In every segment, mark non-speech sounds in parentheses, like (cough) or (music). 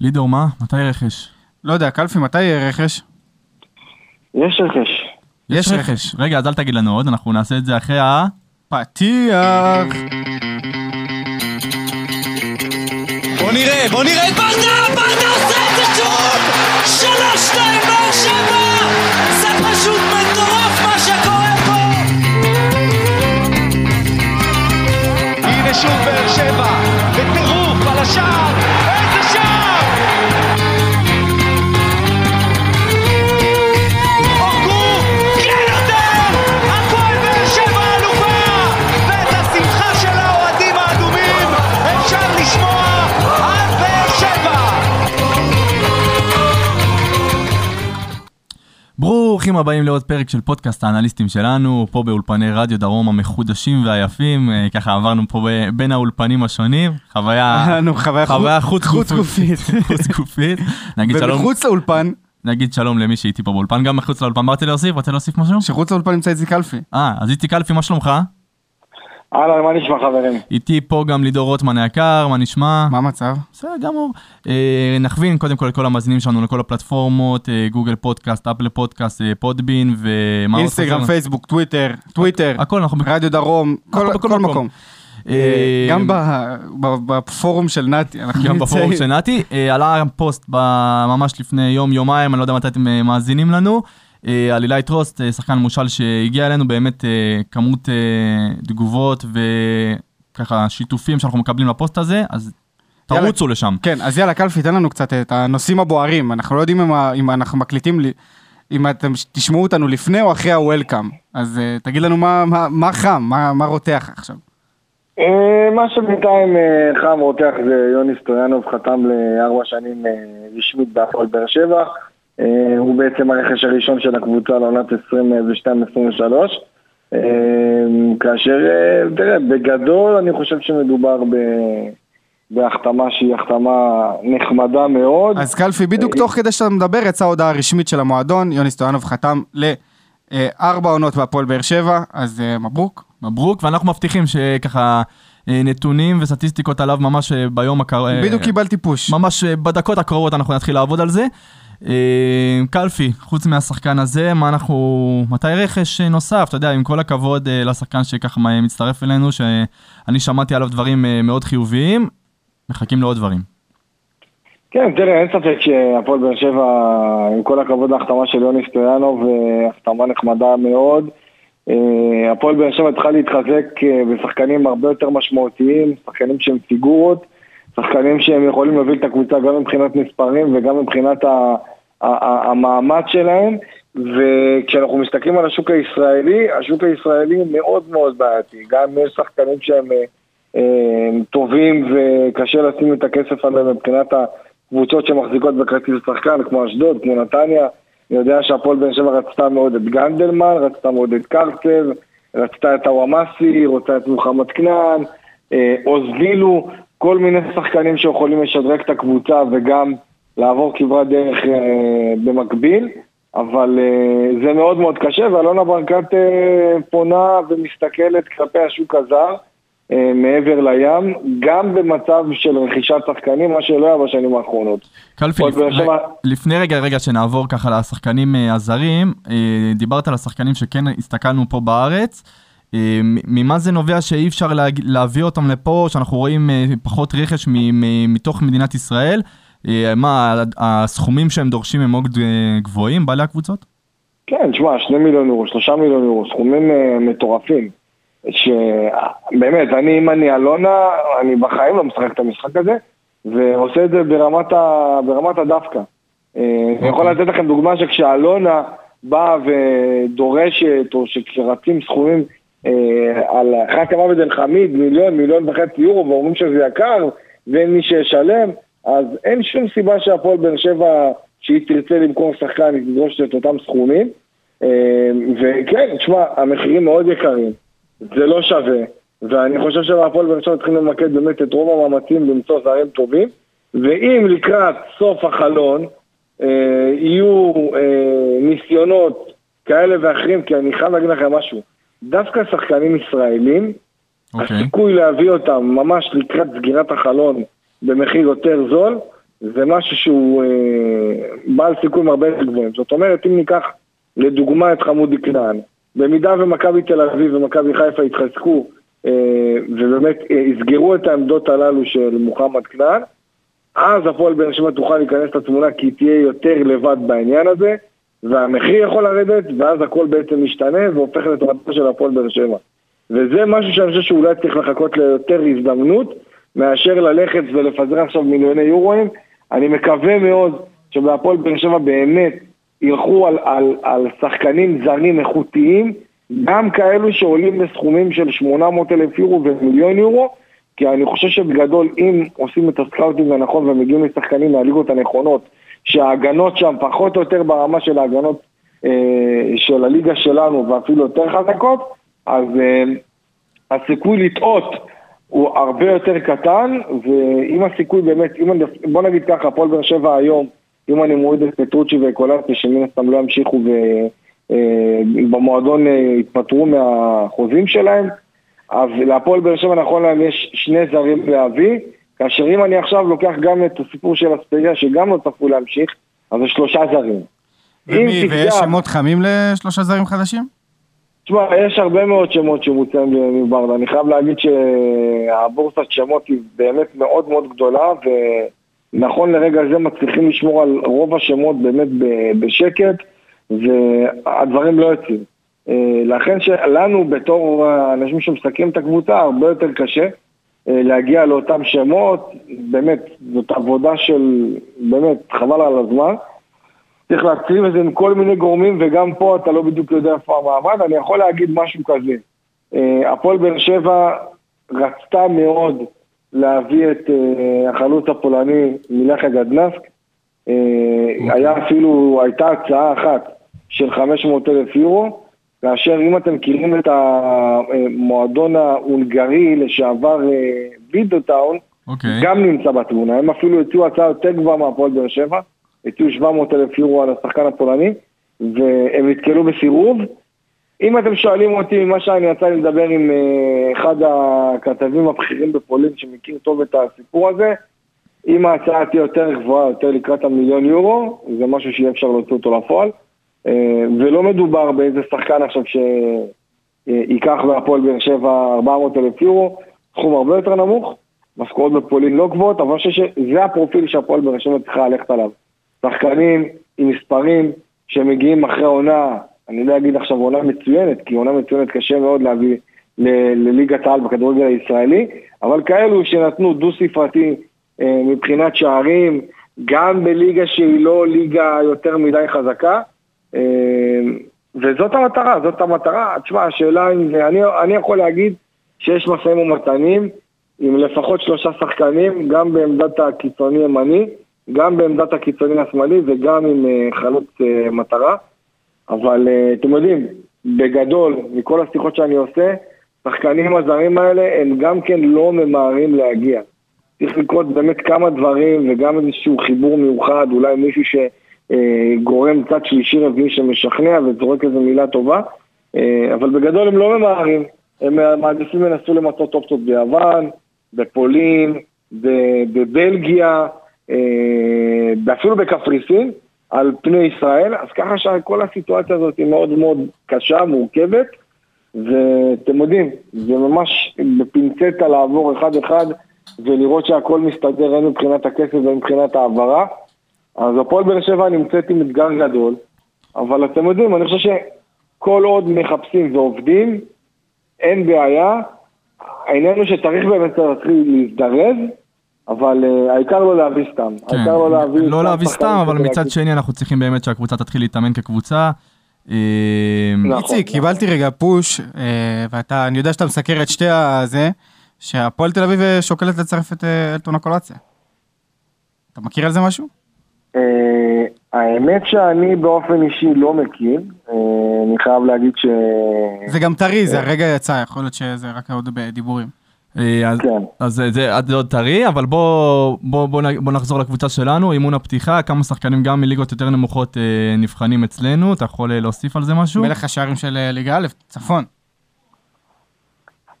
לידור, מה? מתי רכש? לא יודע, קלפי, מתי יהיה רכש? יש רכש. יש רכש. רגע, אז אל תגיד לנו עוד, אנחנו נעשה את זה אחרי ה... פתיח! בוא נראה, בוא נראה את ברדה! ברדה עושה את זה שוב! שלוש, שתיים, באר שבע! זה פשוט מטורף מה שקורה פה! הנה שוב באר שבע, בטירוף על השער! ברוכים הבאים לעוד פרק של פודקאסט האנליסטים שלנו, פה באולפני רדיו דרום המחודשים והיפים, אה, ככה עברנו פה בין האולפנים השונים, חוויה, חוויה חוץ גופית. (laughs) חוץ גופית. נגיד שלום, ומחוץ לאולפן, נגיד שלום למי שאיתי פה באולפן, גם מחוץ לאולפן, מה רציתי להוסיף? רוצה להוסיף משהו? שחוץ לאולפן נמצא איציק קלפי. אה, אז איתי קלפי, מה שלומך? אהלן, מה נשמע חברים? איתי פה גם לידור רוטמן היקר, מה נשמע? מה המצב? בסדר גמור. אה, נכווין קודם כל לכל המאזינים שלנו לכל הפלטפורמות, אה, גוגל פודקאסט, אפל פודקאסט, אה, פודבין ומה עוד אינסטגרם? פייסבוק, טוויטר, טוויטר, הכל אנחנו רדיו דרום, כל הכל בכל כל מקום. מקום. אה, גם ב- ב- בפורום של נתי, גם בפורום. של נתי, אה, עלה פוסט ב- ממש לפני יום יומיים, אני לא יודע מתי אתם אה, מאזינים לנו, אה, על אילי טרוסט, אה, שחקן מושאל שהגיע אלינו, באמת אה, כמות אה, תגובות וככה שיתופים שאנחנו מקבלים לפוסט הזה, אז יאללה. תרוצו לשם. כן, אז יאללה, קלפי, תן לנו קצת את הנושאים הבוערים. אנחנו לא יודעים אם אם אנחנו מקליטים, לי- אם אתם תשמעו אותנו לפני או אחרי ה-Welcome. אז אה, תגיד לנו מה- מה מה חם, מה מה רותח עכשיו. מה שבינתיים חם רותח זה יוני סטויאנוב חתם לארבע שנים רשמית בהפועל באר שבע. אה, הוא בעצם הרכש הראשון של הקבוצה לעונת 22-23. אה, כאשר, אה, תראה, בגדול אני חושב שמדובר ב... בהחתמה שהיא החתמה נחמדה מאוד. אז קלפי, בדיוק תוך כדי שאתה מדבר, יצאה הודעה רשמית של המועדון, יוני סטויאנוב חתם לארבע עונות בהפועל באר שבע, אז מברוק. מברוק, ואנחנו מבטיחים שככה נתונים וסטטיסטיקות עליו ממש ביום הקרוב. בדיוק קיבלתי פוש. ממש בדקות הקרובות אנחנו נתחיל לעבוד על זה. אה, קלפי, חוץ מהשחקן הזה, מה אנחנו, מתי רכש נוסף, אתה יודע, עם כל הכבוד אה, לשחקן שככה מצטרף אלינו, שאני שמעתי עליו דברים אה, מאוד חיוביים, מחכים לעוד דברים. כן, תראה, אין ספק שהפועל באר שבע, עם כל הכבוד להחתמה של יוני סטויאנוב, החתמה נחמדה מאוד. הפועל באר שבע צריכה להתחזק בשחקנים הרבה יותר משמעותיים, שחקנים שהם פיגורות, שחקנים שהם יכולים להוביל את הקבוצה גם מבחינת מספרים וגם מבחינת ה- ה- ה- המאמץ שלהם. וכשאנחנו מסתכלים על השוק הישראלי, השוק הישראלי מאוד מאוד בעייתי. גם יש שחקנים שהם אה, אה, טובים וקשה לשים את הכסף עליהם מבחינת הקבוצות שמחזיקות בכרטיס שחקן, כמו אשדוד, כמו נתניה. אני יודע שהפועל באר שבע רצתה מאוד את גנדלמן, רצתה מאוד את קרצב, רצתה את הוואמאסי, רוצה את מוחמד כנען, אה, עוז בילו, כל מיני שחקנים שיכולים לשדרג את הקבוצה וגם לעבור כברת דרך אה, במקביל. אבל אה, זה מאוד מאוד קשה, ואלונה ברקת אה, פונה ומסתכלת כלפי השוק הזר אה, מעבר לים, גם במצב של רכישת שחקנים, מה שלא היה בשנים האחרונות. קלפי, עוד באר לפ... שבע- לפני רגע, רגע שנעבור ככה לשחקנים אה, הזרים, אה, דיברת על השחקנים שכן הסתכלנו פה בארץ. אה, ממה זה נובע שאי אפשר להג... להביא אותם לפה, שאנחנו רואים אה, פחות רכש מ... מ... מתוך מדינת ישראל? אה, מה, הסכומים שהם דורשים הם מאוד גבוהים, בעלי הקבוצות? כן, תשמע, שני מיליון יורו, שלושה מיליון יורו, סכומים מטורפים. שבאמת, אני, אם אני אלונה, אני בחיים לא משחק את המשחק הזה, ועושה את זה ברמת, ה... ברמת הדווקא. אני יכול לתת לכם דוגמה שכשאלונה באה ודורשת, או שכשרצים סכומים על חכם עבד אל חמיד, מיליון, מיליון וחצי יורו, ואומרים שזה יקר, ואין מי שישלם, אז אין שום סיבה שהפועל באר שבע, שהיא תרצה למכור שחקן, היא תדרוש את אותם סכומים. אה, וכן, תשמע, המחירים מאוד יקרים, זה לא שווה, ואני חושב שבהפועל באר שבע צריכים למקד באמת את רוב המאמצים למצוא זרים טובים, ואם לקראת סוף החלון אה, יהיו אה, ניסיונות כאלה ואחרים, כי אני חייב להגיד לכם משהו, דווקא שחקנים ישראלים, אוקיי. הסיכוי להביא אותם ממש לקראת סגירת החלון במחיר יותר זול, זה משהו שהוא אה, בעל סיכויים הרבה יותר גבוהים. זאת אומרת, אם ניקח לדוגמה את חמודי כנען, במידה ומכבי תל אביב ומכבי חיפה יתחזקו אה, ובאמת אה, יסגרו את העמדות הללו של מוחמד כנען, אז הפועל באר שבע תוכל להיכנס לתמונה כי היא תהיה יותר לבד בעניין הזה, והמחיר יכול לרדת, ואז הכל בעצם משתנה והופך לטובתו של הפועל באר שבע. וזה משהו שאני חושב שאולי צריך לחכות ליותר הזדמנות, מאשר ללכת ולפזר עכשיו מיליוני יורואים. אני מקווה מאוד שבהפועל באר שבע באמת ילכו על, על, על שחקנים זרים איכותיים, גם כאלו שעולים בסכומים של 800 אלף יורו ומיליון יורו, כי אני חושב שבגדול אם עושים את הסקאוטינג הנכון ומגיעים לשחקנים מהליגות הנכונות, שההגנות שם פחות או יותר ברמה של ההגנות אה, של הליגה שלנו ואפילו יותר חזקות, אז אה, הסיכוי לטעות הוא הרבה יותר קטן, ואם הסיכוי באמת, אם אני, בוא נגיד ככה, הפועל באר שבע היום, אם אני מוריד את פטרוצ'י וקולאסי, שמן הסתם לא ימשיכו ובמועדון אה, יתפטרו מהחוזים שלהם, אז להפועל באר שבע נכון להם יש שני זרים להביא, כאשר אם אני עכשיו לוקח גם את הסיפור של אספריה, שגם לא צפו להמשיך, אז זה שלושה זרים. ומי, ויש שמות חמים לשלושה זרים חדשים? תשמע, יש הרבה מאוד שמות שמוצאים מברדה. אני חייב להגיד שהבורסת שמות היא באמת מאוד מאוד גדולה, ונכון לרגע זה מצליחים לשמור על רוב השמות באמת בשקט, והדברים לא יוצאים. אה, לכן שלנו בתור אנשים שמסכמים את הקבוצה, הרבה יותר קשה להגיע לאותם שמות, באמת, זאת עבודה של, באמת, חבל על הזמן. צריך להצליב את זה עם כל מיני גורמים, וגם פה אתה לא בדיוק יודע איפה המעמד. אני יכול להגיד משהו כזה. אה, הפועל באר שבע רצתה מאוד להביא את אה, החלוץ הפולני מלכה גדנסק. אה, אוקיי. היה אפילו, הייתה הצעה אחת של 500 אלף יורו, כאשר אם אתם מכירים את המועדון ההונגרי לשעבר וידאוטאון, אוקיי. אוקיי. גם נמצא בתמונה. הם אפילו הציעו הצעה יותר גבוהה מהפועל באר שבע. הציעו 700 אלף יורו על השחקן הפולני, והם נתקלו בסירוב. אם אתם שואלים אותי ממה שאני יצא לי לדבר עם אה, אחד הכתבים הבכירים בפולין שמכיר טוב את הסיפור הזה, אם ההצעה תהיה יותר גבוהה, יותר לקראת המיליון יורו, זה משהו שיהיה אפשר להוציא אותו לפועל. אה, ולא מדובר באיזה שחקן עכשיו שייקח בהפועל באר שבע 400 אלף יורו, סכום הרבה יותר נמוך, משכורות בפולין לא גבוהות, אבל אני חושב שזה הפרופיל שהפועל באר שבע צריכה ללכת עליו. שחקנים עם מספרים שמגיעים אחרי עונה, אני לא אגיד עכשיו עונה מצוינת, כי עונה מצוינת קשה מאוד להביא לליגת העל בכדורגל הישראלי, אבל כאלו שנתנו דו-ספרתי אה, מבחינת שערים, גם בליגה שהיא לא ליגה יותר מדי חזקה, וזאת המטרה, זאת המטרה. תשמע, השאלה אם זה, אני, אני יכול להגיד שיש משאים ומתנים עם לפחות שלושה שחקנים, גם בעמדת הקיצוני ימני, גם בעמדת הקיצוני השמאלי וגם עם uh, חלוץ uh, מטרה. אבל uh, אתם יודעים, בגדול, מכל השיחות שאני עושה, שחקנים הזרים האלה הם גם כן לא ממהרים להגיע. צריך לקרות באמת כמה דברים וגם איזשהו חיבור מיוחד, אולי מישהו שגורם צד שלישי רביעי שמשכנע וזורק איזו מילה טובה, אבל בגדול הם לא ממהרים, הם מעדיפים לנסו למצות אופציות ביוון, בפולין, בבלגיה, אה, אפילו בקפריסין, על פני ישראל, אז ככה שכל הסיטואציה הזאת היא מאוד מאוד קשה, מורכבת, ואתם יודעים, זה ממש בפינצטה לעבור אחד-אחד ולראות שהכל מסתדר הן מבחינת הכסף והן מבחינת העברה. אז הפועל באר שבע נמצאת עם אתגר גדול, אבל אתם יודעים, אני חושב שכל עוד מחפשים ועובדים, אין בעיה. העניין הוא שצריך באמת להתחיל להזדרז, אבל uh, העיקר לא להביא סתם. כן, העיקר לא להביא... לא להביא סתם, אבל מצד שני אנחנו צריכים באמת שהקבוצה תתחיל להתאמן כקבוצה. אה, נכון. איציק, קיבלתי רגע פוש, אה, ואתה, אני יודע שאתה מסקר את שתי הזה, שהפועל תל אביב שוקלת לצרף את אלטון הקולציה. אתה מכיר על זה משהו? האמת שאני באופן אישי לא מכיר, אני חייב להגיד ש... זה גם טרי, זה הרגע יצא, יכול להיות שזה רק עוד בדיבורים. אה, אז, כן. אז זה עד עוד טרי, אבל בוא, בוא, בוא, בוא נחזור לקבוצה שלנו, אימון הפתיחה, כמה שחקנים גם מליגות יותר נמוכות אה, נבחנים אצלנו, אתה יכול אה, להוסיף על זה משהו? מלך השערים של אה, ליגה א', צפון.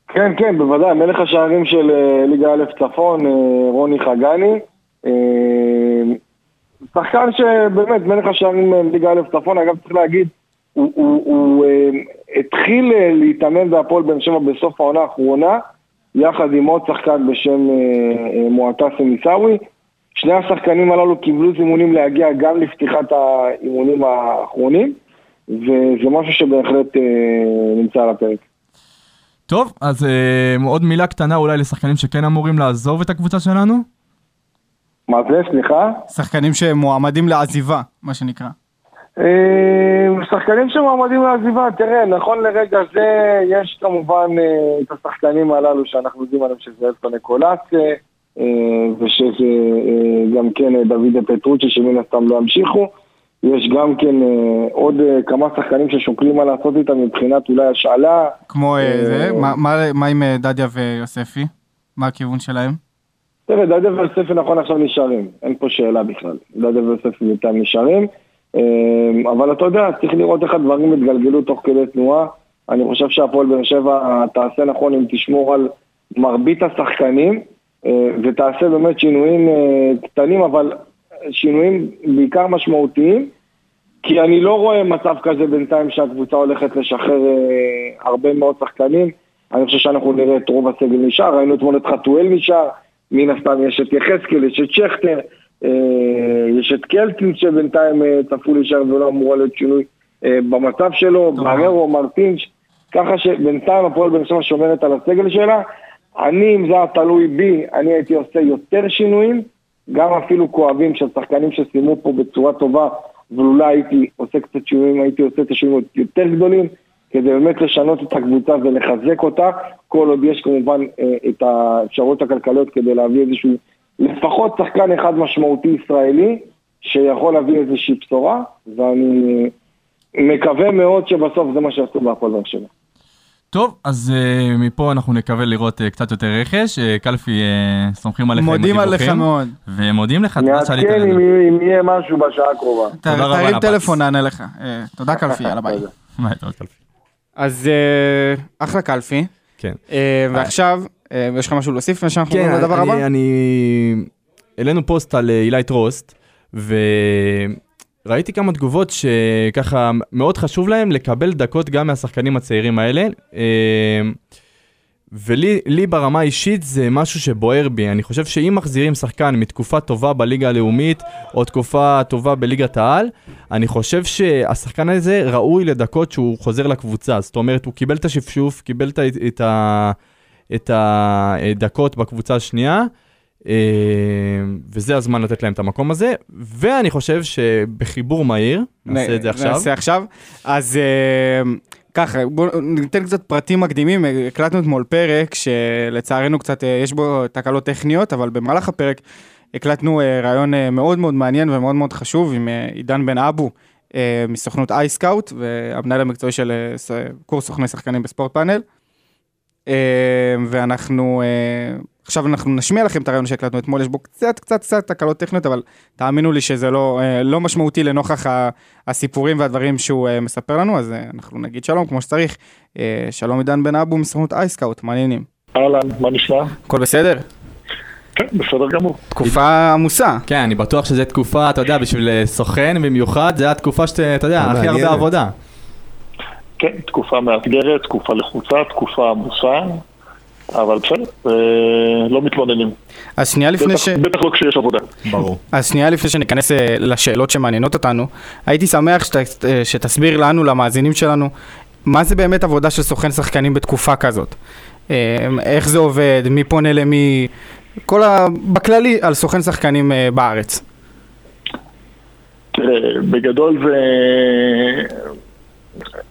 כן, כן, בוודאי, מלך השערים של ליגה א' צפון, רוני חגני. שחקן שבאמת מלך השערים בליגה א' צפון, אגב צריך להגיד, הוא, הוא, הוא אה, התחיל אה, להתאמן בהפועל באר שבע בסוף העונה האחרונה, יחד עם עוד שחקן בשם אה, אה, מועטסם עיסאווי. שני השחקנים הללו קיבלו זימונים להגיע גם לפתיחת האימונים האחרונים, וזה משהו שבהחלט אה, נמצא על הפרק. טוב, אז אה, עוד מילה קטנה אולי לשחקנים שכן אמורים לעזוב את הקבוצה שלנו? מה זה, סליחה? שחקנים שמועמדים לעזיבה, מה שנקרא. אה, שחקנים שמועמדים לעזיבה, תראה, נכון לרגע זה יש כמובן אה, את השחקנים הללו שאנחנו יודעים עליהם שזה אלפון נקולציה, אה, ושזה גם כן דוד פטרוצ'י שמן הסתם לא ימשיכו. יש גם כן עוד כמה שחקנים ששוקלים מה לעשות איתם מבחינת אולי השאלה. כמו זה, מה עם דדיה ויוספי? מה הכיוון שלהם? תראה, דדיה ויוספי נכון עכשיו נשארים, אין פה שאלה בכלל. דדיה ויוספי בינתיים נשארים. אמ, אבל אתה יודע, צריך לראות איך הדברים יתגלגלו תוך כדי תנועה. אני חושב שהפועל באר שבע תעשה נכון אם תשמור על מרבית השחקנים אה, ותעשה באמת שינויים אה, קטנים, אבל שינויים בעיקר משמעותיים, כי אני לא רואה מצב כזה בינתיים שהקבוצה הולכת לשחרר אה, הרבה מאוד שחקנים. אני חושב שאנחנו נראה את רוב הסגל נשאר, ראינו אתמול את חתואל נשאר, מן הסתם יש את יחזקאל, יש את שכטר, אה, יש את קלטין שבינתיים אה, צפו להישאר ולא אמורה להיות שינוי אה, במצב שלו, בררו, מרטינש, ככה שבינתיים הפועל באר שבע שומרת על הסגל שלה. אני, אם זה היה תלוי בי, אני הייתי עושה יותר שינויים, גם אפילו כואבים של שחקנים שסיימו פה בצורה טובה, ואולי הייתי עושה קצת שינויים, הייתי עושה את השינויים יותר גדולים, כדי באמת לשנות את הקבוצה ולחזק אותה, כל עוד יש כמובן את האפשרויות הכלכליות כדי להביא איזשהו לפחות שחקן אחד משמעותי ישראלי שיכול להביא איזושהי בשורה, ואני מקווה מאוד שבסוף זה מה שעשו בהפועל באר שבע. טוב, אז uh, מפה אנחנו נקווה לראות uh, קצת יותר רכש. Uh, קלפי, uh, סומכים עליך מודים עליך מאוד. ומודים לך, תודה שעלית לנו. נעדכן אם יהיה משהו בשעה הקרובה. תרים טלפון, נענה לך. אה, תודה קלפי, (laughs) יאללה ביי. אז אה, אחלה קלפי. כן. אה, ועכשיו, אה, יש לך משהו להוסיף לפני שאנחנו עוברים כן, לדבר הבא? כן, אני... העלינו פוסט על אילי אה, טרוסט, וראיתי כמה תגובות שככה מאוד חשוב להם לקבל דקות גם מהשחקנים הצעירים האלה. ולי ברמה האישית זה משהו שבוער בי. אני חושב שאם מחזירים שחקן מתקופה טובה בליגה הלאומית, או תקופה טובה בליגת העל, אני חושב שהשחקן הזה ראוי לדקות שהוא חוזר לקבוצה. זאת אומרת, הוא קיבל את השפשוף, קיבל את, את ה... את הדקות בקבוצה השנייה, אה, וזה הזמן לתת להם את המקום הזה, ואני חושב שבחיבור מהיר, נעשה את זה עכשיו. נעשה עכשיו. אז אה, ככה, בואו ניתן קצת פרטים מקדימים, הקלטנו אתמול פרק שלצערנו קצת אה, יש בו תקלות טכניות, אבל במהלך הפרק הקלטנו רעיון מאוד מאוד מעניין ומאוד מאוד חשוב עם עידן בן אבו. מסוכנות אייסקאוט והמנהל המקצועי של קורס סוכני שחקנים בספורט פאנל. אה, ואנחנו, אה, עכשיו אנחנו נשמיע לכם את הרעיון שהקלטנו אתמול, יש בו קצת קצת קצת תקלות טכניות, אבל תאמינו לי שזה לא, אה, לא משמעותי לנוכח הסיפורים והדברים שהוא מספר לנו, אז אנחנו נגיד שלום כמו שצריך. שלום עידן בן אבו מסוכנות אייסקאוט, מעניינים. אהלן, מה נשמע? הכל בסדר? כן, בסדר גמור. תקופה עמוסה. כן, אני בטוח שזו תקופה, אתה יודע, בשביל סוכן במיוחד, זו התקופה שאתה, אתה יודע, הכי הרבה עבודה. כן, תקופה מאתגרת, תקופה לחוצה, תקופה עמוסה, אבל בסדר, אה, לא מתלוננים. אז שנייה לפני בטח, ש... בטח לא כשיש עבודה. ברור. אז שנייה לפני שניכנס אה, לשאלות שמעניינות אותנו, הייתי שמח שת, אה, שתסביר לנו, למאזינים שלנו, מה זה באמת עבודה של סוכן שחקנים בתקופה כזאת? איך זה עובד, מי פונה למי, כל ה... בכללי על סוכן שחקנים בארץ. תראה, בגדול זה...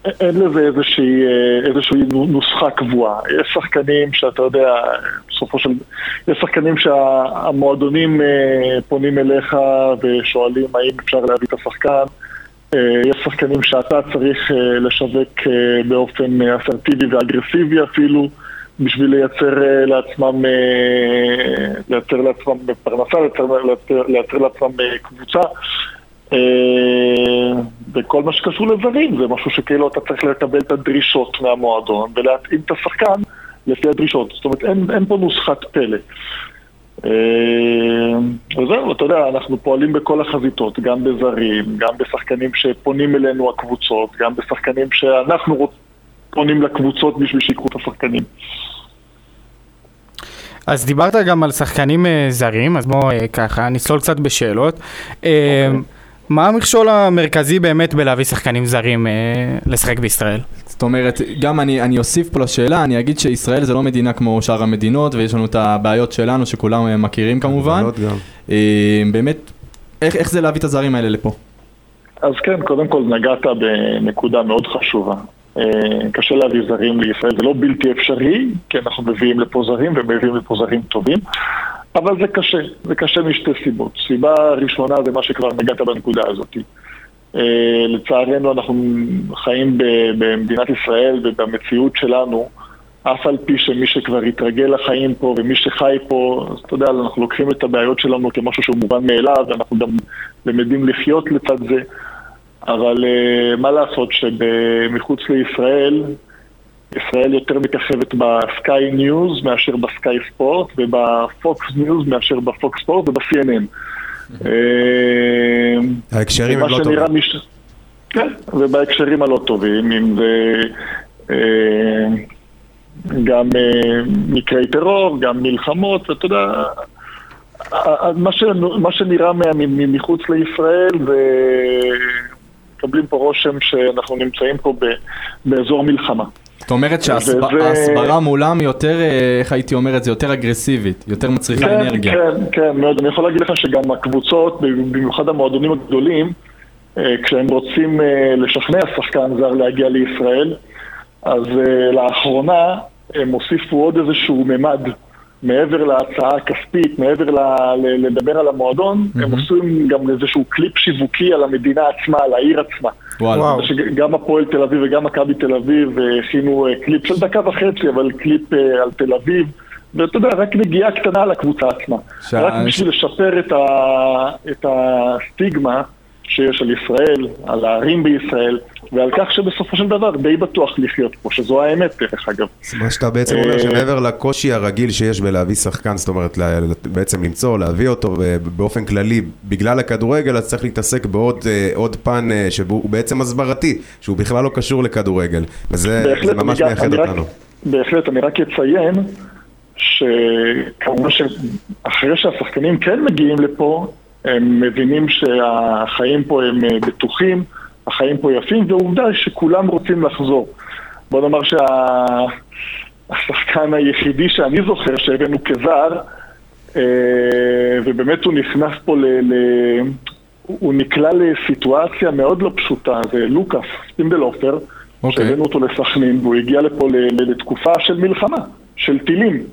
אין לזה איזושהי, אה, איזושהי נוסחה קבועה. יש שחקנים שאתה יודע, בסופו של... יש שחקנים שהמועדונים אה, פונים אליך ושואלים האם אפשר להביא את השחקן. אה, יש שחקנים שאתה צריך לשווק באופן אסרטיבי ואגרסיבי אפילו בשביל לייצר לעצמם, לייצר לעצמם פרנסה, לייצר, לייצר, לייצר לעצמם קבוצה. וכל מה שקשור לזרים זה משהו שכאילו אתה צריך לקבל את הדרישות מהמועדון ולהתאים את השחקן לפי הדרישות. זאת אומרת, אין, אין פה נוסחת פלא. וזהו, אתה יודע, אנחנו פועלים בכל החזיתות, גם בזרים, גם בשחקנים שפונים אלינו הקבוצות, גם בשחקנים שאנחנו פונים לקבוצות בשביל שיקחו את השחקנים. אז דיברת גם על שחקנים זרים, אז בואו ככה, נסלול קצת בשאלות. Okay. מה המכשול המרכזי באמת בלהביא שחקנים זרים אה, לשחק בישראל? זאת אומרת, גם אני, אני אוסיף פה לשאלה, אני אגיד שישראל זה לא מדינה כמו שאר המדינות, ויש לנו את הבעיות שלנו שכולם אה, מכירים כמובן. אה, באמת, איך, איך זה להביא את הזרים האלה לפה? אז כן, קודם כל נגעת בנקודה מאוד חשובה. אה, קשה להביא זרים לישראל, זה לא בלתי אפשרי, כי אנחנו מביאים לפה זרים ומביאים לפה זרים טובים, אבל זה קשה, זה קשה משתי סיבות. סיבה ראשונה זה מה שכבר נגעת בנקודה הזאת. Uh, לצערנו אנחנו חיים במדינת ישראל ובמציאות שלנו, אף על פי שמי שכבר התרגל לחיים פה ומי שחי פה, אז אתה יודע, אנחנו לוקחים את הבעיות שלנו כמשהו שהוא מובן מאליו ואנחנו גם למדים לחיות לצד זה, אבל אה, מה לעשות שמחוץ לישראל ישראל יותר מככבת בסקיי ניוז מאשר בסקיי ספורט ובפוקס ניוז מאשר בפוקס ספורט וב-CNN. אה, ההקשרים הם לא טובים. כן, ובהקשרים הלא טובים, אם זה אה, גם אה, מקרי טרור, גם מלחמות, ואתה יודע, מה שנראה מחוץ לישראל ומקבלים פה רושם שאנחנו נמצאים פה באזור מלחמה. זאת אומרת שההסברה מולם היא יותר, אה, איך הייתי אומר את זה, יותר אגרסיבית, יותר מצריכה כן, אנרגיה. כן, כן, מאוד. אני יכול להגיד לך שגם הקבוצות, במיוחד המועדונים הגדולים, אה, כשהם רוצים אה, לשכנע שחקן זר להגיע לישראל, אז לאחרונה הם הוסיפו עוד איזשהו ממד. מעבר להצעה הכספית, מעבר ל- ל- לדבר על המועדון, אהמ. הם עושים גם איזשהו קליפ שיווקי על המדינה עצמה, על העיר עצמה. וואו. גם הפועל תל אביב וגם מכבי תל אביב הכינו אה, קליפ של דקה וחצי, אבל קליפ אה, על תל אביב. ואתה יודע, רק נגיעה קטנה על הקבוצה עצמה. ש... רק בשביל לשפר את, ה... את הסטיגמה שיש על ישראל, על הערים בישראל, ועל כך שבסופו של דבר די בטוח לחיות פה, שזו האמת דרך אגב. מה שאתה בעצם אומר אה, שמעבר לקושי הרגיל שיש בלהביא שחקן, זאת אומרת בעצם למצוא, להביא אותו באופן כללי בגלל הכדורגל, אז צריך להתעסק בעוד אה, פן אה, שהוא בעצם הסברתי, שהוא בכלל לא קשור לכדורגל, וזה ממש מייחד אותנו. בהחלט, אני רק אציין שכמובן שאחרי שהשחקנים כן מגיעים לפה, הם מבינים שהחיים פה הם בטוחים, החיים פה יפים, ועובדה שכולם רוצים לחזור. בוא נאמר שהשחקן שה... היחידי שאני זוכר שהבאנו כזר, אה, ובאמת הוא נכנס פה ל... ל... הוא נקלע לסיטואציה מאוד לא פשוטה, זה לוקאס ספנדלהופר, אוקיי. אוקיי. שהבאנו אותו לסכנין, והוא הגיע לפה לתקופה של מלחמה, של טילים.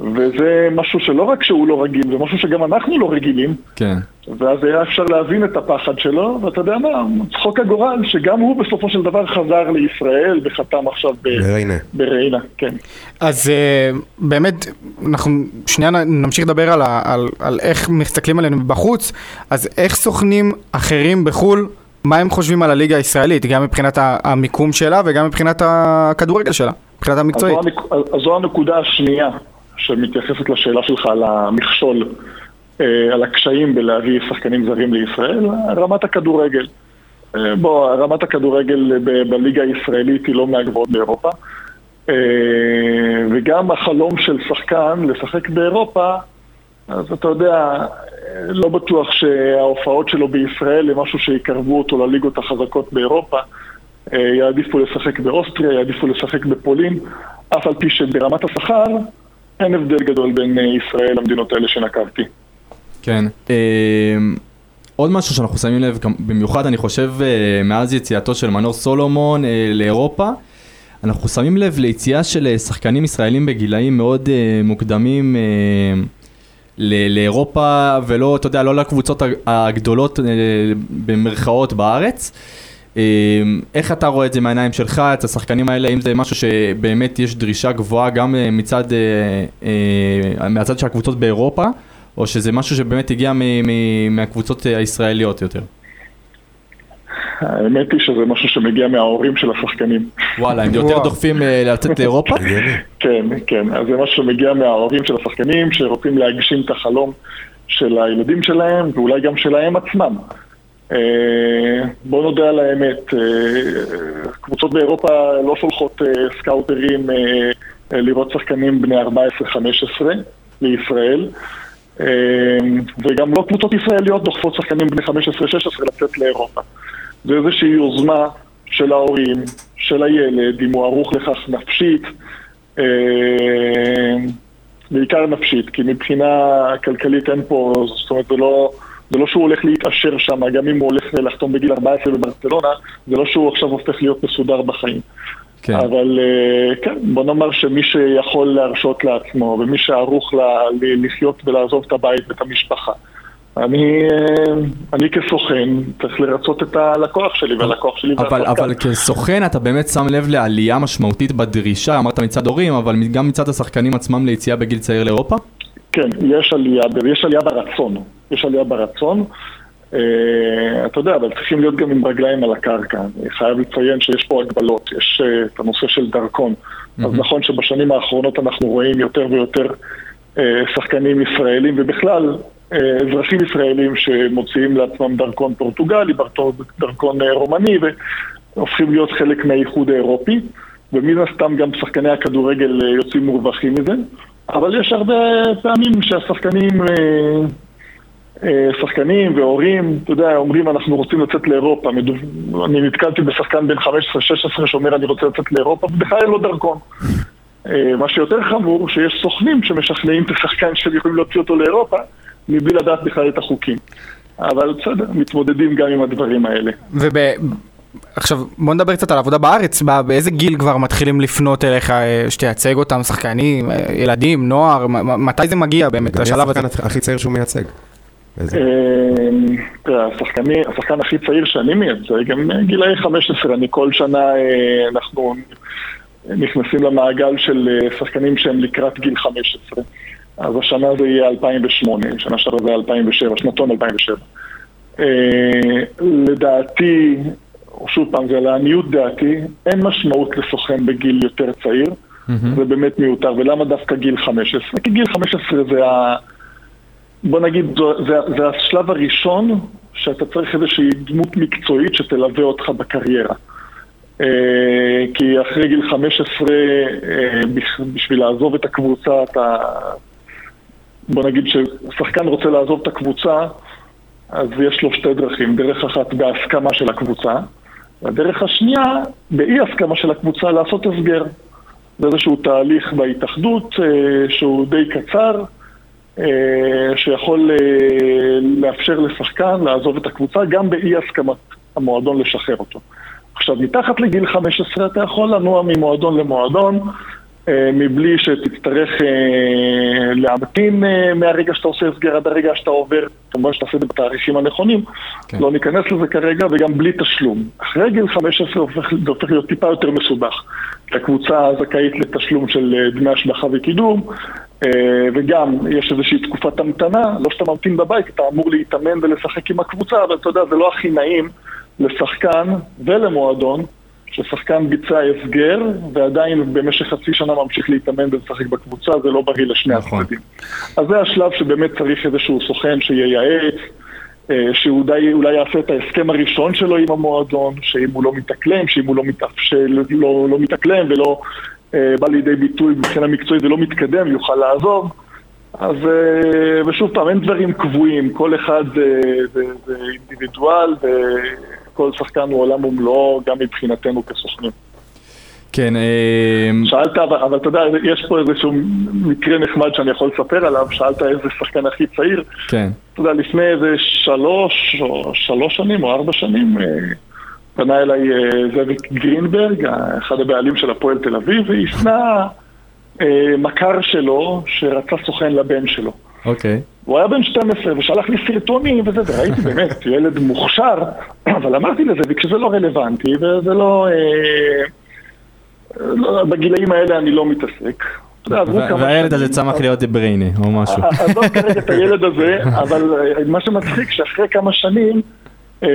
וזה משהו שלא רק שהוא לא רגיל, זה משהו שגם אנחנו לא רגילים. כן. ואז היה אפשר להבין את הפחד שלו, ואתה יודע מה, צחוק הגורל, שגם הוא בסופו של דבר חזר לישראל וחתם עכשיו ב... בריינה. בריינה, כן. אז uh, באמת, אנחנו שנייה נמשיך לדבר על, על, על איך מסתכלים עלינו בחוץ, אז איך סוכנים אחרים בחו"ל, מה הם חושבים על הליגה הישראלית, גם מבחינת המיקום שלה וגם מבחינת הכדורגל שלה, מבחינת המקצועית? אז זו הנקודה השנייה. שמתייחסת לשאלה שלך על המכשול, אה, על הקשיים בלהביא שחקנים זרים לישראל, רמת הכדורגל. אה, בוא, רמת הכדורגל בליגה הישראלית היא לא מהגבוהות באירופה. אה, וגם החלום של שחקן לשחק באירופה, אז אתה יודע, לא בטוח שההופעות שלו בישראל הם משהו שיקרבו אותו לליגות החזקות באירופה. יעדיפו לשחק באוסטריה, יעדיפו לשחק בפולין, אף על פי שברמת השכר אין הבדל גדול בין אה, ישראל למדינות האלה שנקבתי. כן. אה, עוד משהו שאנחנו שמים לב, במיוחד אני חושב אה, מאז יציאתו של מנור סולומון לאירופה, אנחנו שמים לב ליציאה של שחקנים ישראלים בגילאים מאוד מוקדמים לאירופה, ולא, אתה יודע, לא לקבוצות הגדולות במרכאות בארץ. אמ, איך אתה רואה את זה מהעיניים שלך, את השחקנים האלה, אם זה משהו שבאמת יש דרישה גבוהה גם אה, מצד, אה, אה, מהצד של הקבוצות באירופה, או שזה משהו שבאמת הגיע מהקבוצות הישראליות יותר? האמת היא שזה משהו שמגיע מההורים של השחקנים. וואלה, הם יותר. דוחפים לצאת לאירופה? (laughs) כן, כן, אז זה משהו שמגיע מההורים של השחקנים שרוצים להגשים את החלום של הילדים שלהם ואולי גם שלהם עצמם. אה, בואו נודה על האמת, אה, קבוצות באירופה לא שולחות אה, סקאוטרים לראות שחקנים בני 14-15 לישראל. וגם לא קבוצות ישראליות דוחפות שחקנים בני 15-16 לצאת לאירופה. זה איזושהי יוזמה של ההורים, של הילד, אם הוא ערוך לכך נפשית, בעיקר נפשית, כי מבחינה כלכלית אין פה, זאת אומרת זה לא, זה לא שהוא הולך להתעשר שם, גם אם הוא הולך לחתום בגיל 14 בברצלונה, זה לא שהוא עכשיו הופך להיות מסודר בחיים. כן. אבל אה, כן, בוא נאמר שמי שיכול להרשות לעצמו ומי שערוך ל- לחיות ולעזוב את הבית ואת המשפחה. אני, אה, אני כסוכן צריך לרצות את הלקוח שלי, והלקוח שלי אבל. אבל כסוכן אתה באמת שם לב לעלייה משמעותית בדרישה, אמרת מצד הורים, אבל גם מצד השחקנים עצמם ליציאה בגיל צעיר לאירופה? כן, יש עלייה, יש עלייה ברצון, יש עלייה ברצון. אה, אתה יודע, אבל צריכים להיות גם עם רגליים על הקרקע. אני חייב לציין שיש פה הגבלות, יש אה, את הנושא של דרכון. אז נכון שבשנים האחרונות אנחנו רואים יותר ויותר אה, שחקנים ישראלים, ובכלל אה, אזרחים ישראלים שמוציאים לעצמם דרכון פורטוגלי, דרכון- אה, רומני, והופכים להיות חלק מהאיחוד האירופי. ומן הסתם גם שחקני הכדורגל יוצאים מורווחים מזה. אבל יש הרבה פעמים שהשחקנים, אה, אה, שחקנים והורים, אתה יודע, אומרים אנחנו רוצים לצאת לאירופה. אני נתקלתי בשחקן בן 15-16 שאומר אני רוצה לצאת לאירופה, ובכלל אין לו דרכון. אה, מה שיותר חמור, שיש סוכנים שמשכנעים את השחקן שהם יכולים להוציא אותו לאירופה, מבלי לדעת בכלל את החוקים. אבל בסדר, מתמודדים גם עם הדברים האלה. עכשיו בוא נדבר קצת על עבודה בארץ, בא- באיזה גיל כבר מתחילים לפנות אליך אה, שתייצג אותם, שחקנים, אה, ילדים, נוער, מתי זה מגיע באמת, לשלב הזה? השחקן הכי צעיר שהוא מייצג. השחקני- השחקן הכי צעיר שאני מייצג הם אה, גילאי 15, אני כל שנה, אנחנו נכנסים למעגל של שחקנים שהם לקראת גיל 15. אז השנה זה יהיה 2008, שנה שעברה זה היה 2007, שנתון 2007. אה, לדעתי, שוב פעם, זה לעניות דעתי, אין משמעות לסוכן בגיל יותר צעיר, זה באמת מיותר, ולמה דווקא גיל 15? כי גיל 15 זה ה... בוא נגיד, זה, זה השלב הראשון שאתה צריך איזושהי דמות מקצועית שתלווה אותך בקריירה. אה, כי אחרי גיל 15, אה, בשביל לעזוב את הקבוצה, אתה... בוא נגיד ששחקן רוצה לעזוב את הקבוצה, אז יש לו שתי דרכים. דרך אחת בהסכמה של הקבוצה, והדרך השנייה, באי הסכמה של הקבוצה, לעשות הסגר. זה איזשהו תהליך בהתאחדות אה, שהוא די קצר, אה, שיכול אה, לאפשר לשחקן לעזוב את הקבוצה גם באי הסכמת המועדון לשחרר אותו. עכשיו, מתחת לגיל 15 אתה יכול לנוע ממועדון למועדון, מבלי שתצטרך אה, להמתין אה, מהרגע שאתה עושה הסגר עד הרגע שאתה עובר, כמובן שתעשה את זה בתאריכים הנכונים, כן. לא ניכנס לזה כרגע, וגם בלי תשלום. אחרי גיל 15 הופך, זה הופך להיות טיפה יותר מסובך, הקבוצה זכאית לתשלום של אה, דמי השבחה וקידום, אה, וגם יש איזושהי תקופת המתנה, לא שאתה ממתין בבית, אתה אמור להתאמן ולשחק עם הקבוצה, אבל אתה יודע, זה לא הכי נעים לשחקן ולמועדון, ששחקן ביצע הסגר, ועדיין במשך חצי שנה ממשיך להתאמן ולשחק בקבוצה, זה לא בריא לשני נכון. הצדדים. אז זה השלב שבאמת צריך איזשהו סוכן שייעץ, אה, שהוא די, אולי יעשה את ההסכם הראשון שלו עם המועדון, שאם הוא לא מתאקלם, שאם הוא לא, מתאפשר, לא, לא מתאקלם ולא אה, בא לידי ביטוי מבחינה מקצועית ולא מתקדם, יוכל לעזוב. אז, אה, ושוב פעם, אין דברים קבועים, כל אחד אה, זה, זה אינדיבידואל וכל שחקן הוא עולם ומלואו, גם מבחינתנו כסוכנים. כן, אה, שאלת, אבל, אבל אתה יודע, יש פה איזשהו מקרה נחמד שאני יכול לספר עליו, שאלת איזה שחקן הכי צעיר. כן. אתה יודע, לפני איזה שלוש או שלוש שנים או ארבע שנים, אה, פנה אליי אה, זאביק גרינברג, אחד הבעלים של הפועל תל אביב, והפנה אה, מכר שלו שרצה סוכן לבן שלו. אוקיי. הוא היה בן 12 ושלח לי סרטונים וזה, וראיתי באמת, ילד מוכשר, אבל אמרתי לזאביק שזה לא רלוונטי וזה לא... אה, לא, בגילאים האלה אני לא מתעסק. והילד הזה צמח להיות בריינה או משהו. עזוב כרגע את הילד הזה, (laughs) אבל אה, מה שמצחיק שאחרי כמה שנים אה,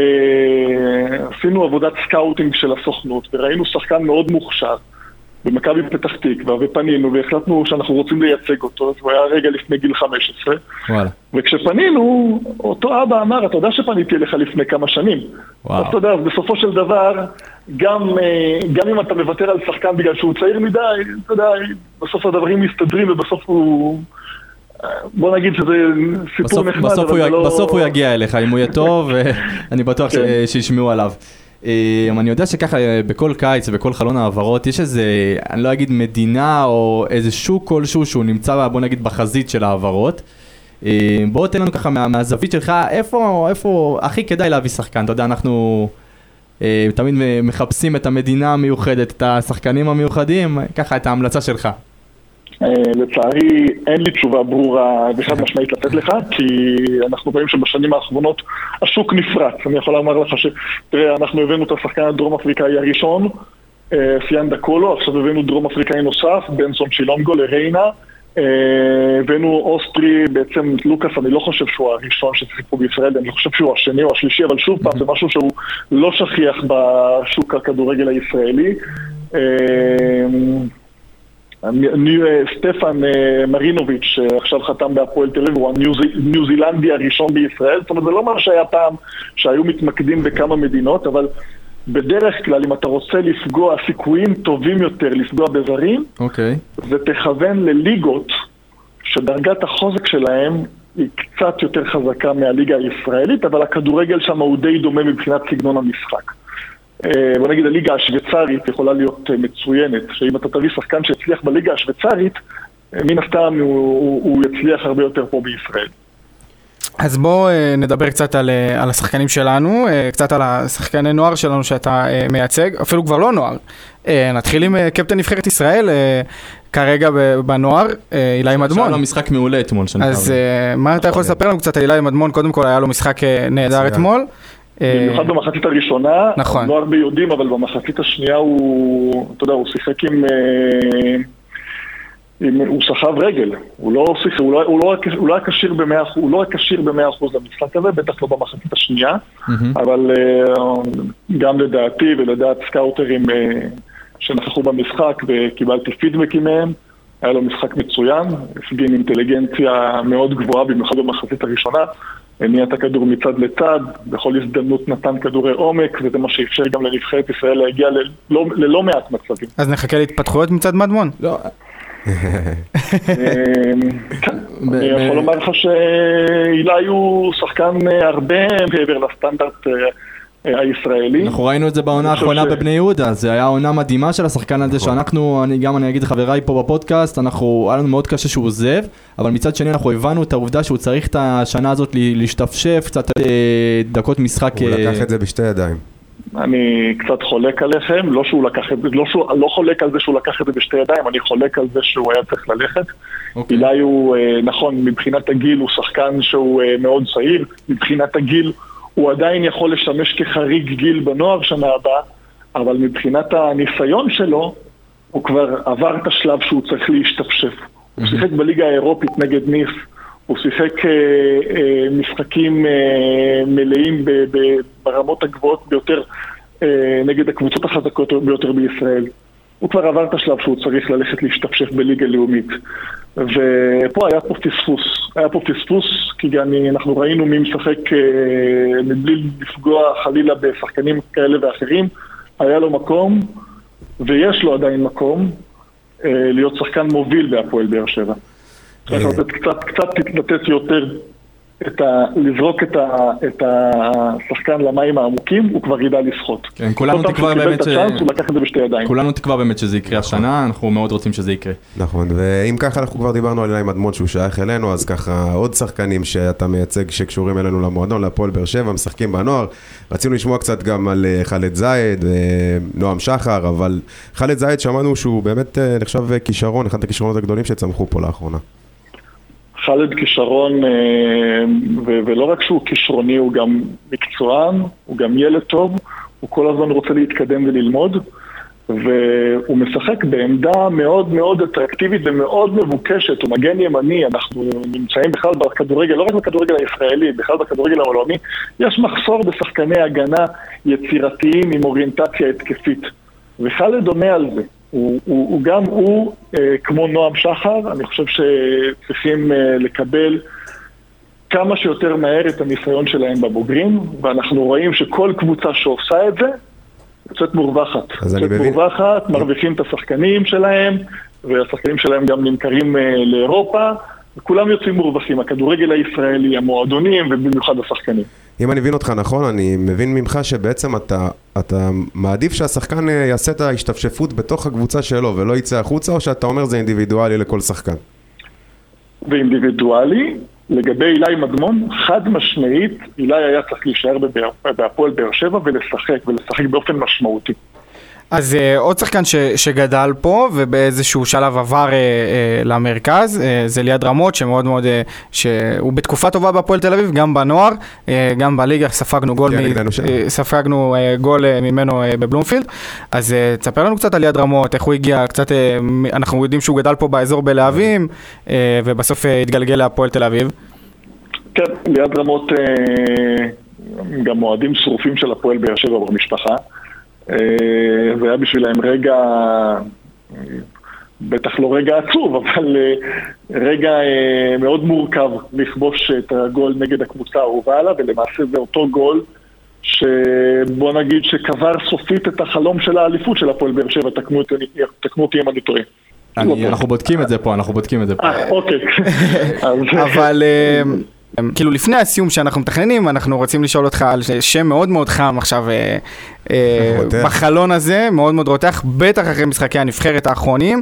עשינו עבודת סקאוטינג של הסוכנות וראינו שחקן מאוד מוכשר במכבי פתח תקווה ופנינו והחלטנו שאנחנו רוצים לייצג אותו, אז הוא היה רגע לפני גיל 15 וואלה. וכשפנינו, אותו אבא אמר, אתה יודע שפניתי אליך לפני כמה שנים. וואו. אז אתה יודע, בסופו של דבר, גם, אה, גם אם אתה מוותר על שחקן בגלל שהוא צעיר מדי, אתה יודע, בסוף הדברים מסתדרים ובסוף הוא... אה, בוא נגיד שזה סיפור בסוף, נחמד, בסוף, הוא, אבל זה יג... לא... בסוף הוא יגיע אליך, אם הוא יהיה טוב, (laughs) אני בטוח. כן. שישמעו עליו. אה, אני יודע שככה אה, בכל קיץ ובכל חלון העברות יש איזה, אני לא אגיד מדינה או איזה שוק כלשהו שהוא נמצא בוא נגיד בחזית של העברות. אה, בוא תן לנו ככה מה, מהזווית שלך, איפה, איפה הכי כדאי להביא שחקן, אתה יודע, אנחנו אה, תמיד מחפשים את המדינה המיוחדת, את השחקנים המיוחדים, ככה את ההמלצה שלך. אה, לצערי אין לי תשובה ברורה וחד משמעית לתת לך, כי אנחנו רואים שבשנים האחרונות השוק נפרץ. אני יכול לומר לך ש... תראה, אנחנו הבאנו את השחקן הדרום אפריקאי הראשון, אה, פיאנדה קולו, עכשיו הבאנו דרום אפריקאי נוסף, בנסון שילונגו לריינה. אה, הבאנו אוסטרי, בעצם לוקאס, אני לא חושב שהוא הראשון ששיחקו בישראל, אני חושב שהוא השני או השלישי, אבל שוב פעם, זה משהו שהוא לא שכיח בשוק הכדורגל הישראלי. אה, אה, סטפן אה, מרינוביץ', שעכשיו חתם בהפועל תל אביב, הוא הניו זילנדי הראשון בישראל. זאת אומרת, זה לא מה שהיה פעם, שהיו מתמקדים בכמה מדינות, אבל בדרך כלל, אם אתה רוצה לפגוע, סיכויים טובים יותר לפגוע בזרים, אוקיי. ותכוון לליגות שדרגת החוזק שלהם היא קצת יותר חזקה מהליגה הישראלית, אבל הכדורגל שם הוא די דומה מבחינת סגנון המשחק. אה, בוא נגיד הליגה השוויצרית יכולה להיות אה, מצוינת, שאם אתה תביא שחקן שהצליח בליגה השוויצרית, אה, מן הסתם הוא, הוא, הוא יצליח הרבה יותר פה בישראל. אז בואו נדבר קצת על, על השחקנים שלנו, קצת על השחקני נוער שלנו שאתה מייצג, אפילו כבר לא נוער. נתחיל עם קפטן נבחרת ישראל, כרגע בנוער, אילי שהיה מדמון. לו משחק מעולה אתמול, אז מה אתה יכול לספר לנו קצת על אילי מדמון? קודם כל היה לו משחק נהדר. אתמול. אה, במיוחד במחצית הראשונה, נכון. לא הרבה יודעים, אבל במחצית השנייה הוא, אתה יודע, הוא שיחק עם... אה, עם הוא סחב רגל, הוא לא הוא לא, הוא לא, הוא לא היה כשיר במאה אחוז, הוא לא היה כשיר במאה אחוז למשחק הזה, בטח לא במחצית השנייה, אבל אה, גם לדעתי ולדעת סקאוטרים שנכחו במשחק וקיבלתי פידבקים מהם, היה לו משחק מצוין, הפגין אינטליגנציה מאוד גבוהה, במיוחד במחצית הראשונה, הניע את הכדור מצד לצד, בכל הזדמנות נתן כדורי עומק, וזה מה שאפשר גם לנבחרת ישראל להגיע ללא, ללא מעט מצבים. אז נחכה להתפתחויות מצד מדמון. לא, (laughs) אמ, כן, אני יכול לומר לך שאילי הוא שחקן אה, הרבה מעבר לסטנדרט אה, הישראלי. אנחנו ראינו את זה בעונה האחרונה ש- בבני יהודה, זה היה עונה מדהימה של השחקן הזה שאנחנו, אני גם אני אגיד לחבריי פה בפודקאסט, אנחנו, היה לנו מאוד קשה שהוא עוזב, אבל מצד שני אנחנו הבנו את העובדה שהוא צריך את השנה הזאת ל- להשתפשף, קצת אה, דקות משחק. הוא אה, לקח את זה בשתי ידיים. אני קצת חולק עליכם, לא שהוא לקח את זה, לא, שהוא, לא חולק על זה שהוא לקח את זה בשתי ידיים, אני חולק על זה שהוא היה צריך ללכת. אוקיי. אילי הוא, אה, נכון, מבחינת הגיל הוא שחקן שהוא מאוד צעיר, מבחינת הגיל הוא עדיין יכול לשמש כחריג גיל בנוער שנה הבאה, אבל מבחינת הניסיון שלו, הוא כבר עבר את השלב שהוא צריך להשתפשף. הוא שיחק בליגה האירופית נגד ניס, הוא שיחק אה, אה, משחקים אה, מלאים ב, ב, ברמות הגבוהות ביותר אה, נגד הקבוצות החזקות ביותר בישראל. הוא כבר עבר את השלב שהוא צריך ללכת להשתפשף בליגה לאומית. ופה היה פה פספוס. היה פה פספוס, כי גם אנחנו ראינו מי משחק אה, מבלי לפגוע חלילה בשחקנים כאלה ואחרים. היה לו מקום, ויש לו עדיין מקום, אה, להיות שחקן מוביל בהפועל באר שבע. צריך לתת קצת, קצת לתת יותר, את ה, לזרוק את, ה, את השחקן למים העמוקים, הוא כבר ידע לשחות. כן, כולנו תקווה באמת ש- הצ'אנס, הוא לקח את זה בשתי ידיים. כולנו תקווה באמת שזה יקרה השנה, אנחנו מאוד רוצים שזה יקרה. נכון, ואם ככה אנחנו כבר דיברנו על אילי מדמון שהוא שייך אלינו, אז ככה עוד שחקנים שאתה מייצג שקשורים אלינו למועדון, להפועל באר שבע, משחקים בנוער. רצינו לשמוע קצת גם על אה, חאלד זייד ונועם שחר, אבל חאלד זייד שמענו שהוא באמת אה, נחשב אה, כישרון, אחד הכישרונות הגדולים שצמחו פה לאחרונה. חאלד כישרון, אה, ולא רק שהוא כישרוני, הוא גם מקצוען, הוא גם ילד טוב, הוא כל הזמן רוצה להתקדם וללמוד, והוא משחק בעמדה מאוד מאוד אטרקטיבית ומאוד מבוקשת, הוא מגן ימני, אנחנו נמצאים בכלל בכדורגל, לא רק בכדורגל הישראלי, בכלל בכדורגל העולמי, יש מחסור בשחקני הגנה יצירתיים עם אוריינטציה התקפית. וחאלד עונה על זה. הוא, הוא, הוא גם הוא, אה, כמו נועם שחר, אני חושב שצריכים אה, לקבל כמה שיותר מהר את הניסיון שלהם בבוגרים, ואנחנו רואים שכל קבוצה שעושה את זה, יוצאת מורווחת. אז אני יוצאת מבין. מורווחת, מרוויחים את השחקנים שלהם, והשחקנים שלהם גם נמכרים אה, לאירופה, וכולם יוצאים מורווחים, הכדורגל הישראלי, המועדונים, ובמיוחד השחקנים. אם אני מבין אותך נכון, אני מבין ממך שבעצם אתה, אתה מעדיף שהשחקן אה, יעשה את ההשתפשפות בתוך הקבוצה שלו ולא יצא החוצה, או שאתה אומר זה אינדיבידואלי לכל שחקן? ואינדיבידואלי, לגבי אילי מדמון, חד משמעית, אילי היה צריך להישאר בהפועל באר שבע ולשחק, ולשחק באופן משמעותי. אז אה, עוד שחקן ש, שגדל פה ובאיזשהו שלב עבר אה, אה, למרכז, אה, זה ליעד רמות שמאוד מאוד, אה, שהוא בתקופה טובה בהפועל תל אביב, גם בנוער, אה, גם בליגה ספגנו גול, שם. אה, ספגנו אה, גול אה, ממנו אה, בבלומפילד, אז אה, תספר לנו קצת על ליעד רמות, איך הוא הגיע, קצת, אה, מ- אנחנו יודעים שהוא גדל פה באזור בלהבים, אה, ובסוף אה, התגלגל להפועל תל אביב. כן, ליד רמות אה, גם אוהדים שרופים של הפועל באר שבע במשפחה. אה, זה היה בשבילם רגע, אה, בטח לא רגע עצוב, אבל אה, רגע אה, מאוד מורכב לכבוש את הגול נגד הקבוצה האהובה עליו, ולמעשה זה אותו גול שבוא נגיד שקבר סופית את החלום של האליפות של הפועל באר שבע, תקנו אותי- אם אני טועה. אנחנו בודקים את זה פה, אנחנו בודקים את זה פה. אה, אוקיי. (laughs) אבל אה, אה, כאילו לפני הסיום שאנחנו מתכננים, אנחנו רוצים לשאול אותך על שם מאוד מאוד חם עכשיו אה, אה. בחלון הזה, מאוד מאוד רותח, בטח אחרי משחקי הנבחרת האחרונים.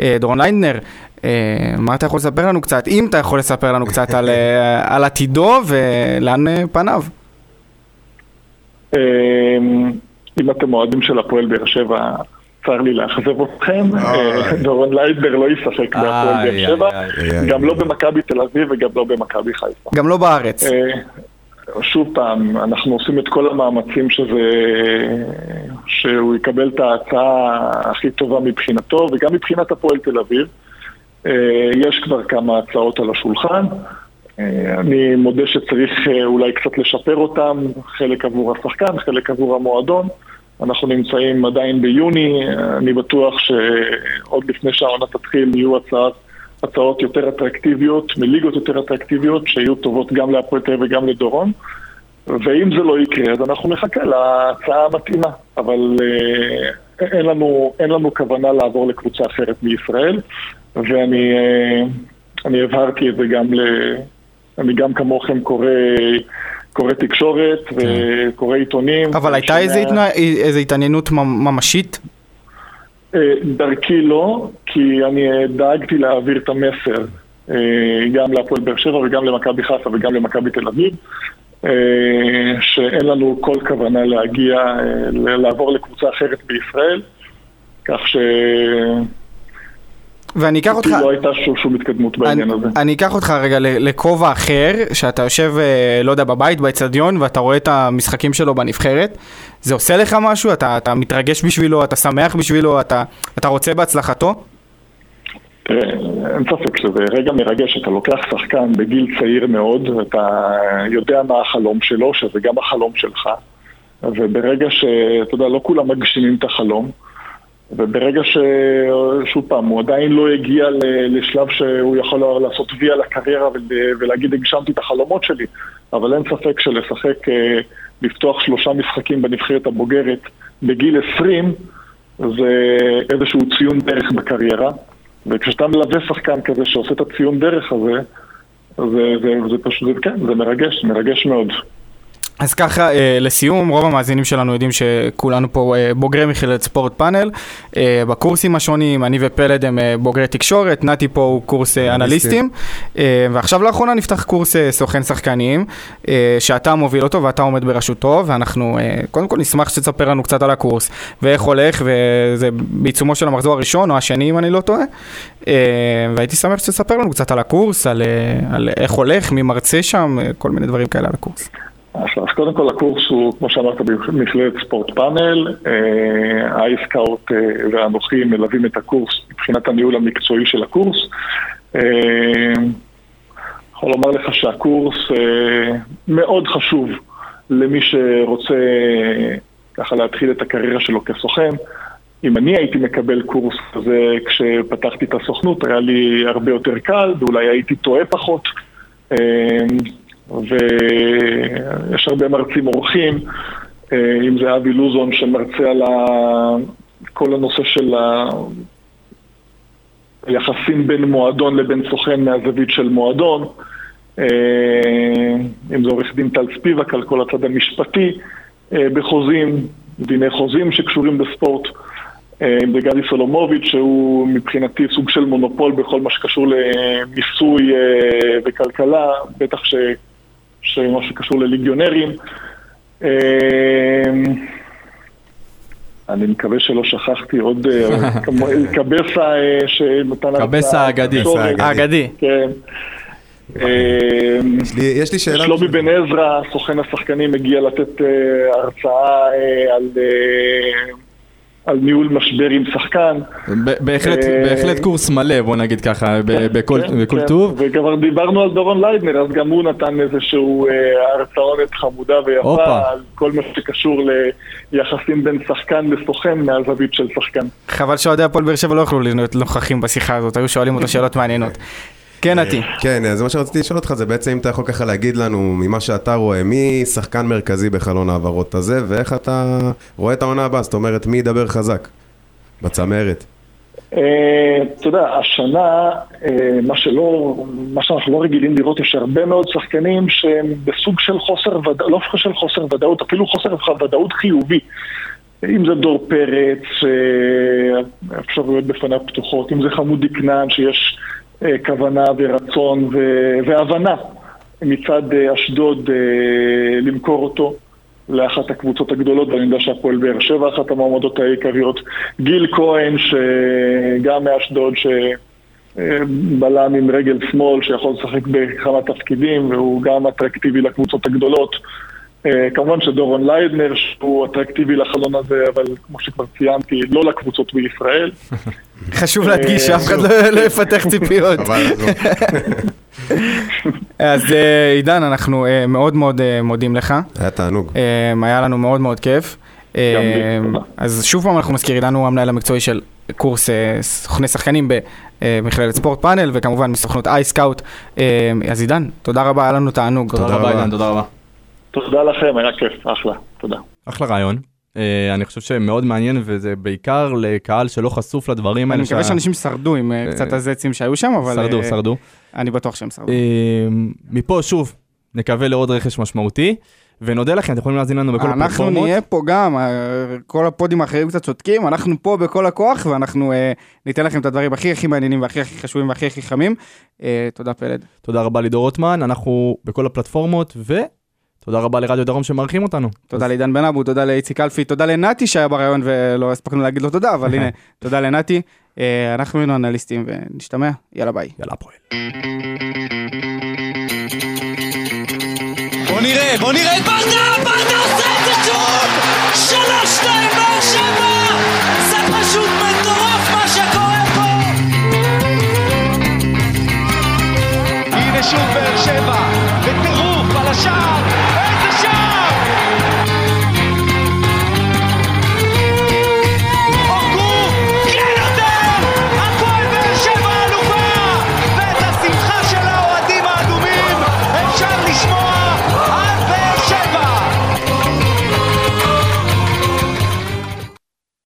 אה, דורון ליינדנר, אה, מה אתה יכול לספר לנו קצת, אם אתה יכול לספר לנו קצת על, על עתידו ולאן פניו? אמ, אם אתם אוהדים של הפועל באר שבע, צר לי לאכזב אתכם, אה, דורון ליידבר לא ישחק בהפועל באר שבע, גם. לא במכבי תל אביב וגם לא במכבי חיפה. גם לא בארץ. אה, שוב פעם, אנחנו עושים את כל המאמצים שזה, שהוא יקבל את ההצעה הכי טובה מבחינתו וגם מבחינת הפועל תל אביב. אה, יש כבר כמה הצעות על השולחן. אני מודה שצריך אולי קצת לשפר אותם, חלק עבור השחקן, חלק עבור המועדון. אנחנו נמצאים עדיין ביוני, אני בטוח שעוד לפני שהעונה תתחיל יהיו הצעות, הצעות יותר אטרקטיביות, מליגות יותר אטרקטיביות, שיהיו טובות גם להפועל תל אביב וגם לדורון. ואם זה לא יקרה, אז אנחנו נחכה להצעה המתאימה. אבל אה, אין, לנו, אין לנו כוונה לעבור לקבוצה אחרת בישראל, ואני אה, הבהרתי את זה גם ל... אני גם כמוכם קורא, קורא תקשורת וקורא עיתונים. אבל הייתה איזה התנה- איזה התעניינות ממ- ממשית? אה, דרכי לא, כי אני אה, דאגתי להעביר את המסר אה, גם להפועל באר שבע וגם למכבי חיפה וגם למכבי תל אביב, שאין לנו כל כוונה להגיע, לעבור לקבוצה אחרת בישראל, כך ש... ואני אקח אותך... לא הייתה שום, שום התקדמות בעניין אני, הזה. אני אקח אותך רגע לכובע אחר, שאתה יושב, אה, לא יודע, בבית, באצטדיון, ואתה רואה את המשחקים שלו בנבחרת. זה עושה לך משהו? אתה, אתה מתרגש בשבילו, אתה שמח בשבילו, אתה, אתה רוצה בהצלחתו? תראה, אין ספק שזה רגע מרגש, אתה לוקח שחקן בגיל צעיר מאוד, ואתה יודע מה החלום שלו, שזה גם החלום שלך, וברגע שאתה יודע, לא כולם מגשימים את החלום, וברגע ש... שוב פעם, הוא עדיין לא הגיע לשלב שהוא יכול לעשות וי על הקריירה ול- ולהגיד הגשמתי את החלומות שלי, אבל אין ספק שלשחק, אה, לפתוח שלושה משחקים בנבחרת הבוגרת בגיל 20, זה איזשהו ציון דרך בקריירה, וכשאתה מלווה שחקן כזה שעושה את הציון דרך הזה, זה, זה, זה פשוט, כן, זה מרגש, מרגש מאוד. אז ככה, אה, לסיום, רוב המאזינים שלנו יודעים שכולנו פה אה, בוגרי מכללת ספורט פאנל. אה, בקורסים השונים, אני ופלד הם אה, בוגרי תקשורת, נתי פה הוא קורס אה, אנליסטים. אה, ועכשיו לאחרונה נפתח קורס אה, סוכן שחקנים, אה, שאתה מוביל אותו ואתה עומד בראשותו, ואנחנו אה, קודם כל נשמח שתספר לנו קצת על הקורס, ואיך הולך, וזה בעיצומו של המחזור הראשון או השני אם אני לא טועה. אה, והייתי שמח שתספר לנו קצת על הקורס, על, אה, על איך הולך, מי מרצה שם, אה, כל מיני דברים כאלה על הקורס. אז קודם כל הקורס הוא, כמו שאמרת, במכללת ספורט פאנל, האייסקאוט ואנוכי מלווים את הקורס מבחינת הניהול המקצועי של הקורס. יכול לומר לך שהקורס מאוד חשוב למי שרוצה ככה להתחיל את הקריירה שלו כסוכן. אם אני הייתי מקבל קורס כזה כשפתחתי את הסוכנות, היה לי הרבה יותר קל, ואולי הייתי טועה פחות. ויש הרבה מרצים אורחים, אם זה אבי לוזון שמרצה על כל הנושא של היחסים בין מועדון לבין סוכן מהזווית של מועדון, אם זה עורך דין טל ספיבק על כל הצד המשפטי בחוזים, דיני חוזים שקשורים בספורט. אם זה גדי סולומוביץ' שהוא מבחינתי סוג של מונופול בכל מה שקשור למיסוי וכלכלה, בטח ש... שמה שקשור לליגיונרים. אני מקווה שלא שכחתי עוד (laughs) קבסה שנתן... קבסה האגדי. האגדי. כן. יש לי שאלה. שלומי בן עזרא, סוכן השחקנים, הגיע לתת הרצאה על... על ניהול משבר עם שחקן. בהחלט קורס מלא, בוא נגיד ככה, בכל טוב. וכבר דיברנו על דורון ליידנר, אז גם הוא נתן איזשהו הרצאונת חמודה ויפה על כל מה שקשור ליחסים בין שחקן לסוכן מהזווית של שחקן. חבל שאוהדי הפועל באר שבע לא יכלו להיות נוכחים בשיחה הזאת, היו שואלים אותו שאלות מעניינות. כן, נתי. כן, זה מה שרציתי לשאול אותך, זה בעצם אם אתה יכול ככה להגיד לנו ממה שאתה רואה, מי שחקן מרכזי בחלון העברות הזה, ואיך אתה רואה את העונה הבאה, זאת אומרת, מי ידבר חזק בצמרת? אתה יודע, השנה, מה שלא, מה שאנחנו לא רגילים לראות, יש הרבה מאוד שחקנים שהם בסוג של חוסר ודאות, לא של חוסר ודאות, אפילו חוסר ודאות חיובי. אם זה דור פרץ, אפשרויות בפניו פתוחות, אם זה חמודי כנען, שיש... כוונה ורצון והבנה מצד אשדוד למכור אותו לאחת הקבוצות הגדולות, ואני יודע שהפועל באר שבע אחת המועמדות העיקריות. גיל כהן, שגם מאשדוד, שבלם עם רגל שמאל, שיכול לשחק בכמה תפקידים, והוא גם אטרקטיבי לקבוצות הגדולות. כמובן שדורון ליידנר שהוא אטרקטיבי לחלון הזה, אבל כמו שכבר ציינתי, לא לקבוצות בישראל. (laughs) חשוב להדגיש שאף אחד לא יפתח ציפיות. (laughs) אז עידן, אנחנו מאוד מאוד מודים לך. היה תענוג. היה לנו מאוד מאוד כיף. אז שוב פעם אנחנו נזכיר, עידן הוא המנהל המקצועי של קורס סוכני שחקנים במכללת ספורט פאנל, וכמובן מסוכנות אייסקאוט. אז עידן, תודה רבה, היה לנו תענוג. תודה רבה עידן, תודה רבה. תודה לכם, היה כיף, אחלה, תודה. אחלה רעיון. אני חושב שמאוד מעניין, וזה בעיקר לקהל שלא חשוף לדברים האלה. אני מקווה שאנשים שרדו עם קצת הזצים שהיו שם, אבל... שרדו, שרדו. אני בטוח שהם שרדו. מפה, שוב, נקווה לעוד רכש משמעותי, ונודה לכם, אתם יכולים להאזין לנו בכל הפלטפורמות. אנחנו נהיה פה גם, כל הפודים האחרים קצת צודקים, אנחנו פה בכל הכוח, ואנחנו ניתן לכם את הדברים הכי הכי מעניינים, והכי הכי חשובים, והכי הכי חמים. תודה פלד. תודה רבה לידור רוטמן, אנחנו בכל הפלטפורמות, ו... תודה רבה לרדיו דרום שמארחים אותנו. תודה אז... לעידן בן אבו, תודה לאיציק אלפי, תודה לנתי שהיה בריאיון ולא הספקנו להגיד לו תודה, אבל הנה, (laughs) תודה לנתי. אה, אנחנו היינו אנליסטים ונשתמע, יאללה ביי. יאללה הפועל. בוא נראה, בוא נראה את ברדה, ברדה עושה את זה שוב! שלוש, שתיים, באר שבע! זה פשוט מטורף מה שקורה פה! הנה שוב באר שבע, בטירוף על השער!